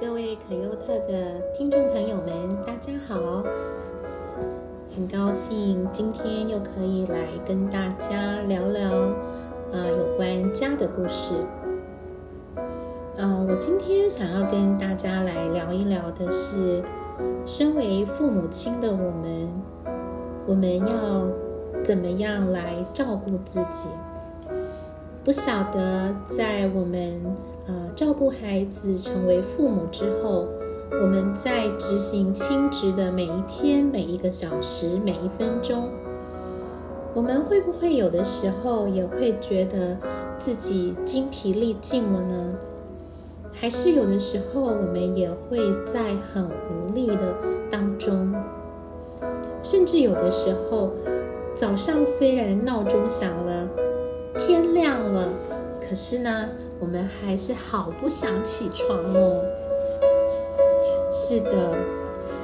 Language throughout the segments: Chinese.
各位可优特的听众朋友们，大家好！很高兴今天又可以来跟大家聊聊啊有关家的故事。啊，我今天想要跟大家来聊一聊的是，身为父母亲的我们，我们要怎么样来照顾自己？不晓得在我们。呃，照顾孩子，成为父母之后，我们在执行亲职的每一天、每一个小时、每一分钟，我们会不会有的时候也会觉得自己精疲力尽了呢？还是有的时候我们也会在很无力的当中，甚至有的时候，早上虽然闹钟响了，天亮了，可是呢？我们还是好不想起床哦。是的，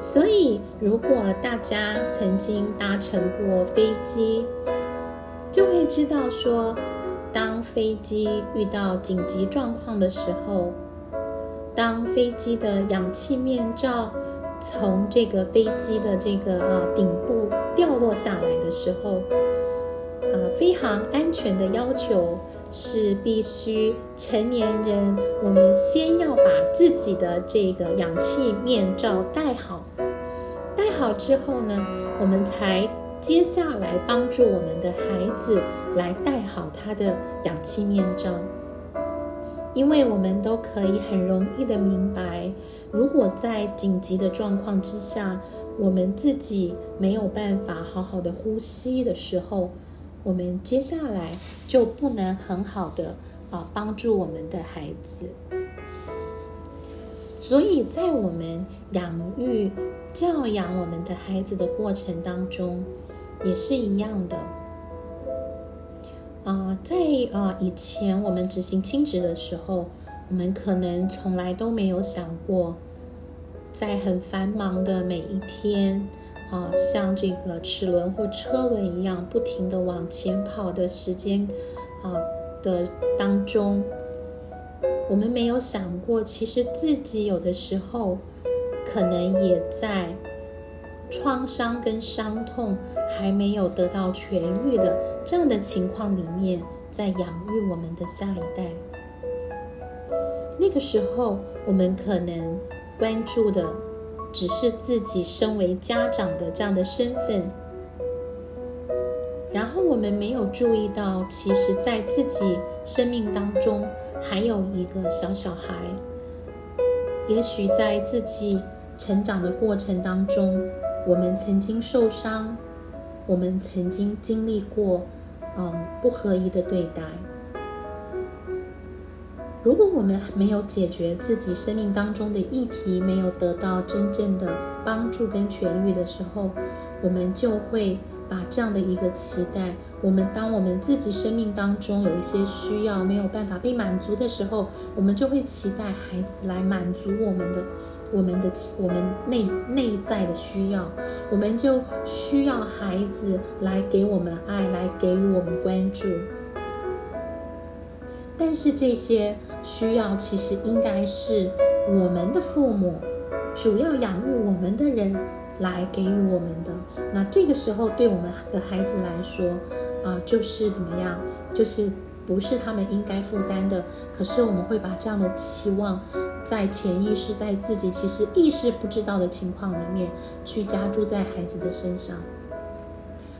所以如果大家曾经搭乘过飞机，就会知道说，当飞机遇到紧急状况的时候，当飞机的氧气面罩从这个飞机的这个呃顶部掉落下来的时候，啊，飞行安全的要求。是必须成年人，我们先要把自己的这个氧气面罩戴好，戴好之后呢，我们才接下来帮助我们的孩子来戴好他的氧气面罩。因为我们都可以很容易的明白，如果在紧急的状况之下，我们自己没有办法好好的呼吸的时候。我们接下来就不能很好的啊帮助我们的孩子，所以在我们养育、教养我们的孩子的过程当中，也是一样的。啊，在啊以前我们执行亲职的时候，我们可能从来都没有想过，在很繁忙的每一天。啊，像这个齿轮或车轮一样，不停的往前跑的时间，啊的当中，我们没有想过，其实自己有的时候，可能也在创伤跟伤痛还没有得到痊愈的这样的情况里面，在养育我们的下一代。那个时候，我们可能关注的。只是自己身为家长的这样的身份，然后我们没有注意到，其实，在自己生命当中还有一个小小孩。也许在自己成长的过程当中，我们曾经受伤，我们曾经经历过，嗯，不合一的对待。如果我们没有解决自己生命当中的议题，没有得到真正的帮助跟痊愈的时候，我们就会把这样的一个期待，我们当我们自己生命当中有一些需要没有办法被满足的时候，我们就会期待孩子来满足我们的、我们的、我们内内在的需要，我们就需要孩子来给我们爱，来给予我们关注。但是这些。需要其实应该是我们的父母，主要养育我们的人来给予我们的。那这个时候对我们的孩子来说，啊，就是怎么样？就是不是他们应该负担的。可是我们会把这样的期望，在潜意识、在自己其实意识不知道的情况里面，去加注在孩子的身上。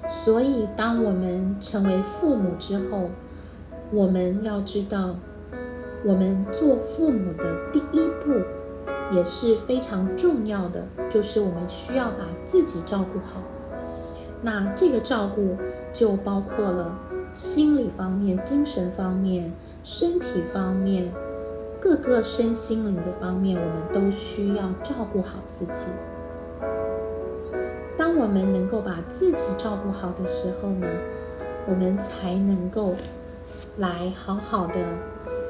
所以，当我们成为父母之后，我们要知道。我们做父母的第一步也是非常重要的，就是我们需要把自己照顾好。那这个照顾就包括了心理方面、精神方面、身体方面，各个身心灵的方面，我们都需要照顾好自己。当我们能够把自己照顾好的时候呢，我们才能够来好好的。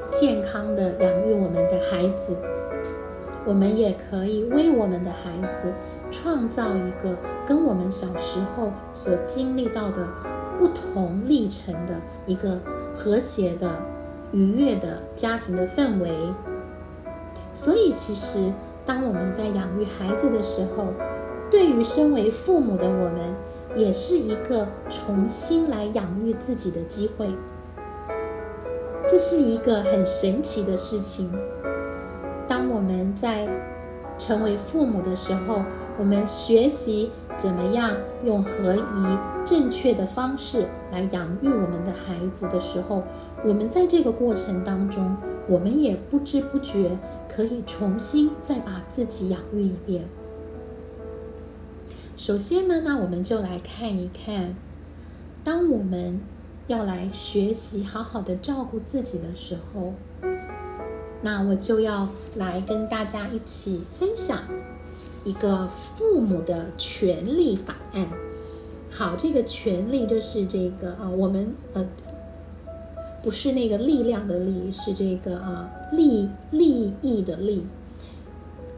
健康的养育我们的孩子，我们也可以为我们的孩子创造一个跟我们小时候所经历到的不同历程的一个和谐的、愉悦的家庭的氛围。所以，其实当我们在养育孩子的时候，对于身为父母的我们，也是一个重新来养育自己的机会。这是一个很神奇的事情。当我们在成为父母的时候，我们学习怎么样用合宜、正确的方式来养育我们的孩子的时候，我们在这个过程当中，我们也不知不觉可以重新再把自己养育一遍。首先呢，那我们就来看一看，当我们要来学习好好的照顾自己的时候，那我就要来跟大家一起分享一个父母的权利法案。好，这个权利就是这个啊，我们呃不是那个力量的力，是这个啊利利益的利，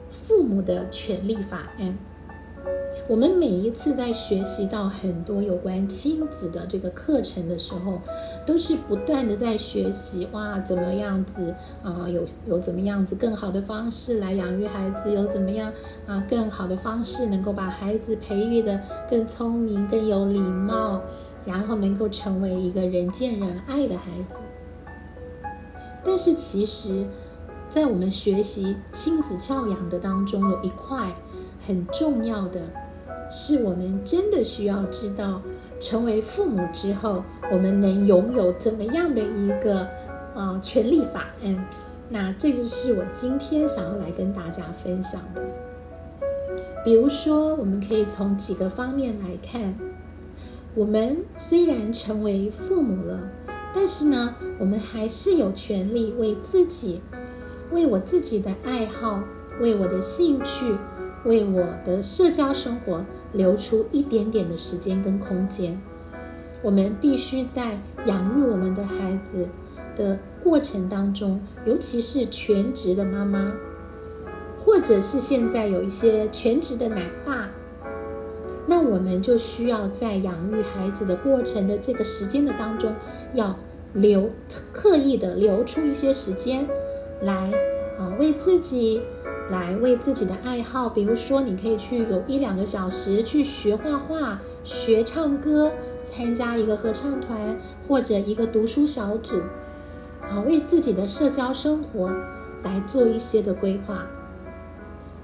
父母的权利法案。我们每一次在学习到很多有关亲子的这个课程的时候，都是不断的在学习哇，怎么样子啊？有有怎么样子更好的方式来养育孩子？有怎么样啊更好的方式能够把孩子培育的更聪明、更有礼貌，然后能够成为一个人见人爱的孩子？但是其实，在我们学习亲子教养的当中，有一块很重要的。是我们真的需要知道，成为父母之后，我们能拥有怎么样的一个啊权利法案？那这就是我今天想要来跟大家分享的。比如说，我们可以从几个方面来看，我们虽然成为父母了，但是呢，我们还是有权利为自己、为我自己的爱好、为我的兴趣、为我的社交生活。留出一点点的时间跟空间，我们必须在养育我们的孩子的过程当中，尤其是全职的妈妈，或者是现在有一些全职的奶爸，那我们就需要在养育孩子的过程的这个时间的当中，要留刻意的留出一些时间来啊，为自己。来为自己的爱好，比如说，你可以去有一两个小时去学画画、学唱歌，参加一个合唱团或者一个读书小组，啊，为自己的社交生活来做一些的规划。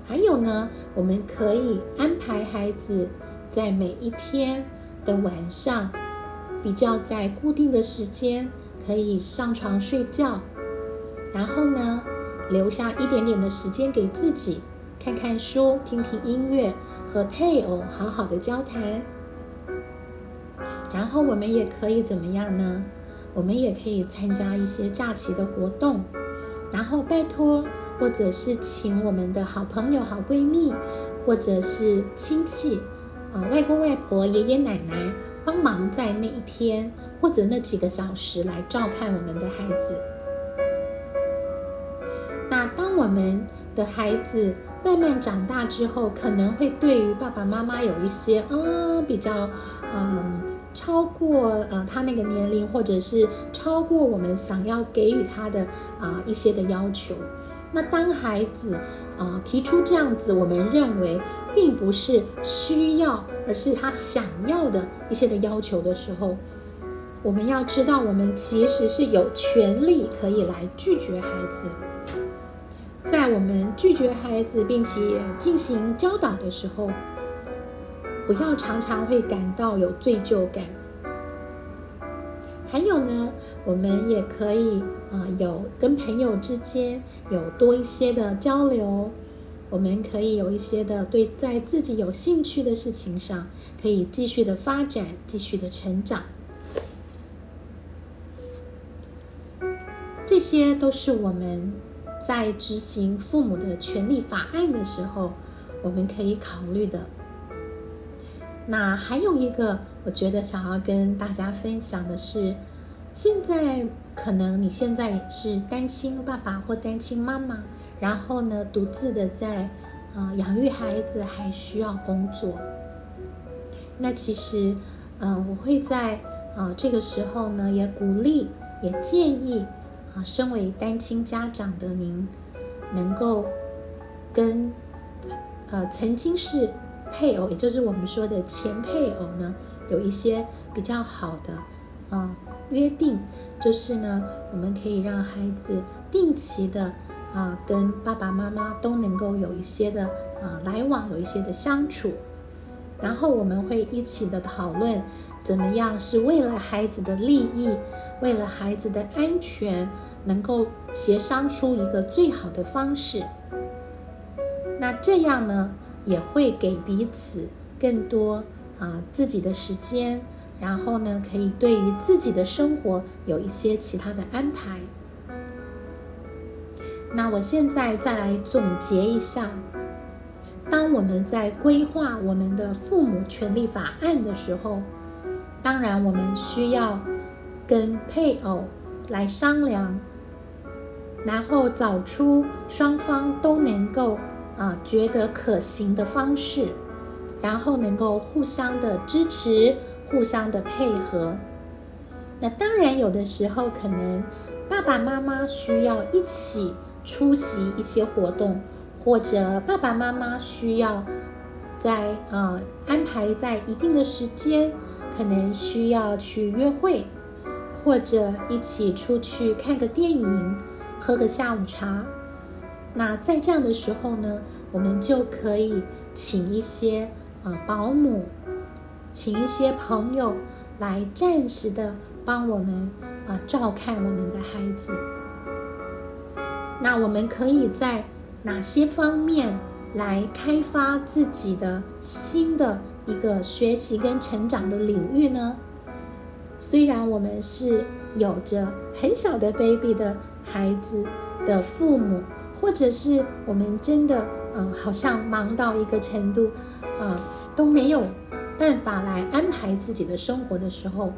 还有呢，我们可以安排孩子在每一天的晚上，比较在固定的时间可以上床睡觉，然后呢。留下一点点的时间给自己，看看书，听听音乐，和配偶好好的交谈。然后我们也可以怎么样呢？我们也可以参加一些假期的活动，然后拜托，或者是请我们的好朋友、好闺蜜，或者是亲戚啊，外公外婆、爷爷奶奶帮忙在那一天或者那几个小时来照看我们的孩子。那当我们的孩子慢慢长大之后，可能会对于爸爸妈妈有一些啊比较嗯超过呃他那个年龄，或者是超过我们想要给予他的啊一些的要求。那当孩子啊提出这样子，我们认为并不是需要，而是他想要的一些的要求的时候，我们要知道，我们其实是有权利可以来拒绝孩子。在我们拒绝孩子并且进行教导的时候，不要常常会感到有罪疚感。还有呢，我们也可以啊，有跟朋友之间有多一些的交流，我们可以有一些的对在自己有兴趣的事情上，可以继续的发展，继续的成长。这些都是我们。在执行父母的权利法案的时候，我们可以考虑的。那还有一个，我觉得想要跟大家分享的是，现在可能你现在是单亲爸爸或单亲妈妈，然后呢，独自的在啊养育孩子，还需要工作。那其实，嗯，我会在啊这个时候呢，也鼓励，也建议。身为单亲家长的您，能够跟呃曾经是配偶，也就是我们说的前配偶呢，有一些比较好的啊约定，就是呢，我们可以让孩子定期的啊跟爸爸妈妈都能够有一些的啊来往，有一些的相处，然后我们会一起的讨论怎么样是为了孩子的利益，为了孩子的安全。能够协商出一个最好的方式，那这样呢也会给彼此更多啊自己的时间，然后呢可以对于自己的生活有一些其他的安排。那我现在再来总结一下，当我们在规划我们的父母权利法案的时候，当然我们需要跟配偶来商量。然后找出双方都能够啊觉得可行的方式，然后能够互相的支持、互相的配合。那当然有的时候可能爸爸妈妈需要一起出席一些活动，或者爸爸妈妈需要在啊安排在一定的时间，可能需要去约会，或者一起出去看个电影。喝个下午茶，那在这样的时候呢，我们就可以请一些啊保姆，请一些朋友来暂时的帮我们啊照看我们的孩子。那我们可以在哪些方面来开发自己的新的一个学习跟成长的领域呢？虽然我们是有着很小的 baby 的。孩子的父母，或者是我们真的，嗯，好像忙到一个程度，啊，都没有办法来安排自己的生活的时候，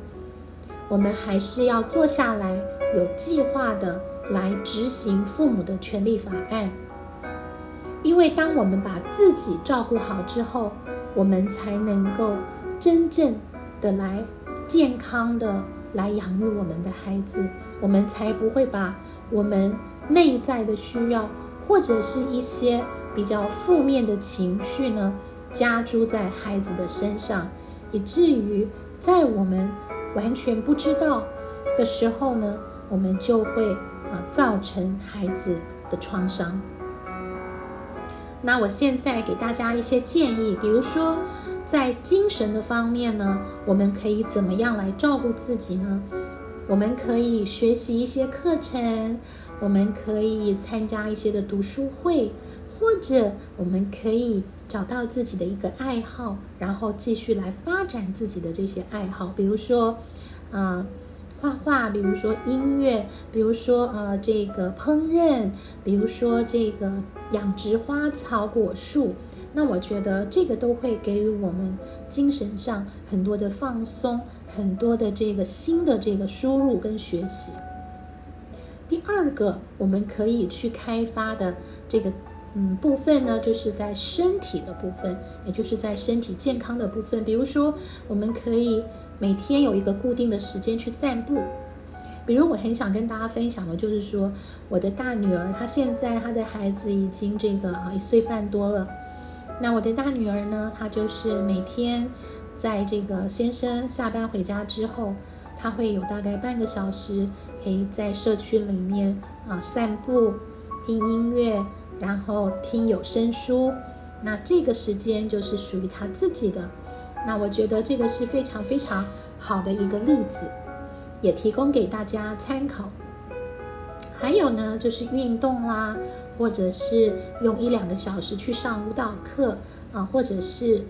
我们还是要坐下来，有计划的来执行父母的权利法案。因为当我们把自己照顾好之后，我们才能够真正的来健康的来养育我们的孩子，我们才不会把。我们内在的需要，或者是一些比较负面的情绪呢，加诸在孩子的身上，以至于在我们完全不知道的时候呢，我们就会啊造成孩子的创伤。那我现在给大家一些建议，比如说在精神的方面呢，我们可以怎么样来照顾自己呢？我们可以学习一些课程，我们可以参加一些的读书会，或者我们可以找到自己的一个爱好，然后继续来发展自己的这些爱好。比如说，啊，画画；比如说音乐；比如说呃，这个烹饪；比如说这个养殖花草果树。那我觉得这个都会给予我们精神上很多的放松。很多的这个新的这个输入跟学习。第二个，我们可以去开发的这个嗯部分呢，就是在身体的部分，也就是在身体健康的部分。比如说，我们可以每天有一个固定的时间去散步。比如，我很想跟大家分享的，就是说，我的大女儿她现在她的孩子已经这个啊一岁半多了。那我的大女儿呢，她就是每天。在这个先生下班回家之后，她会有大概半个小时可以在社区里面啊散步、听音乐，然后听有声书。那这个时间就是属于他自己的。那我觉得这个是非常非常好的一个例子，也提供给大家参考。还有呢，就是运动啦，或者是用一两个小时去上舞蹈课啊，或者是。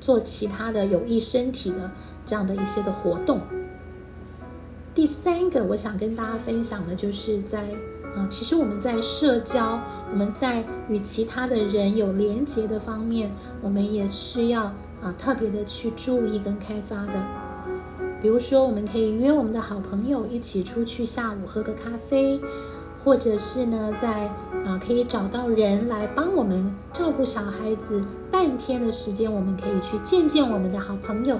做其他的有益身体的这样的一些的活动。第三个，我想跟大家分享的就是在啊，其实我们在社交，我们在与其他的人有连接的方面，我们也需要啊特别的去注意跟开发的。比如说，我们可以约我们的好朋友一起出去下午喝个咖啡。或者是呢，在啊可以找到人来帮我们照顾小孩子半天的时间，我们可以去见见我们的好朋友，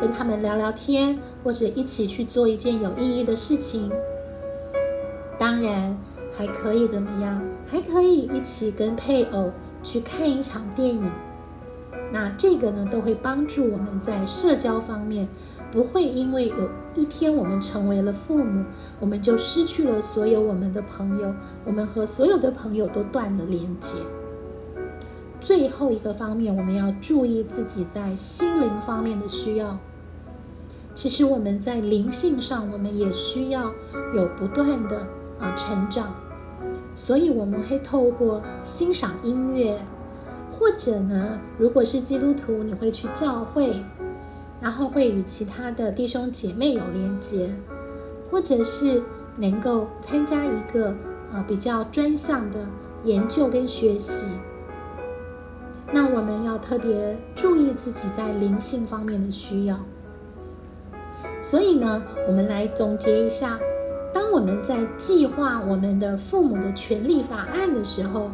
跟他们聊聊天，或者一起去做一件有意义的事情。当然还可以怎么样？还可以一起跟配偶去看一场电影。那这个呢，都会帮助我们在社交方面，不会因为有一天我们成为了父母，我们就失去了所有我们的朋友，我们和所有的朋友都断了连接。最后一个方面，我们要注意自己在心灵方面的需要。其实我们在灵性上，我们也需要有不断的啊成长，所以我们会透过欣赏音乐。或者呢，如果是基督徒，你会去教会，然后会与其他的弟兄姐妹有连接，或者是能够参加一个啊比较专项的研究跟学习。那我们要特别注意自己在灵性方面的需要。所以呢，我们来总结一下：当我们在计划我们的父母的权利法案的时候。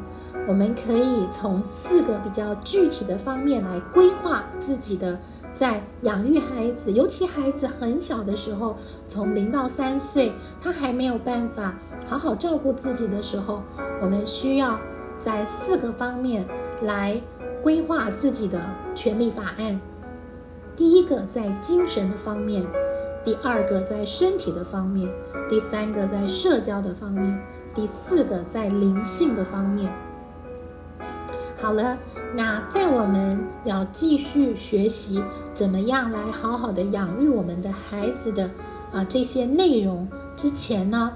我们可以从四个比较具体的方面来规划自己的在养育孩子，尤其孩子很小的时候，从零到三岁，他还没有办法好好照顾自己的时候，我们需要在四个方面来规划自己的权利法案。第一个在精神的方面，第二个在身体的方面，第三个在社交的方面，第四个在灵性的方面。好了，那在我们要继续学习怎么样来好好的养育我们的孩子的啊这些内容之前呢，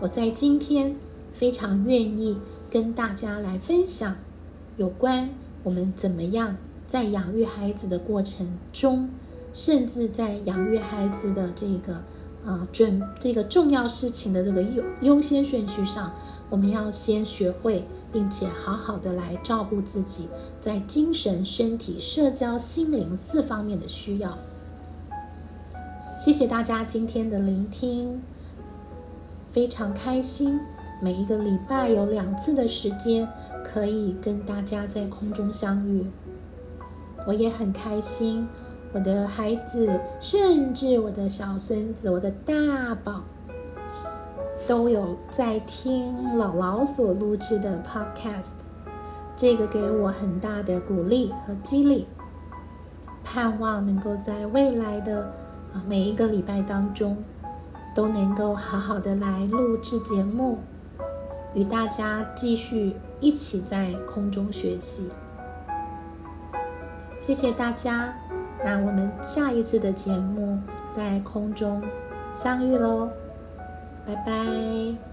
我在今天非常愿意跟大家来分享有关我们怎么样在养育孩子的过程中，甚至在养育孩子的这个啊准这个重要事情的这个优优先顺序上，我们要先学会。并且好好的来照顾自己在精神、身体、社交、心灵四方面的需要。谢谢大家今天的聆听，非常开心。每一个礼拜有两次的时间可以跟大家在空中相遇，我也很开心。我的孩子，甚至我的小孙子，我的大宝。都有在听姥姥所录制的 Podcast，这个给我很大的鼓励和激励。盼望能够在未来的啊每一个礼拜当中，都能够好好的来录制节目，与大家继续一起在空中学习。谢谢大家，那我们下一次的节目在空中相遇喽。拜拜。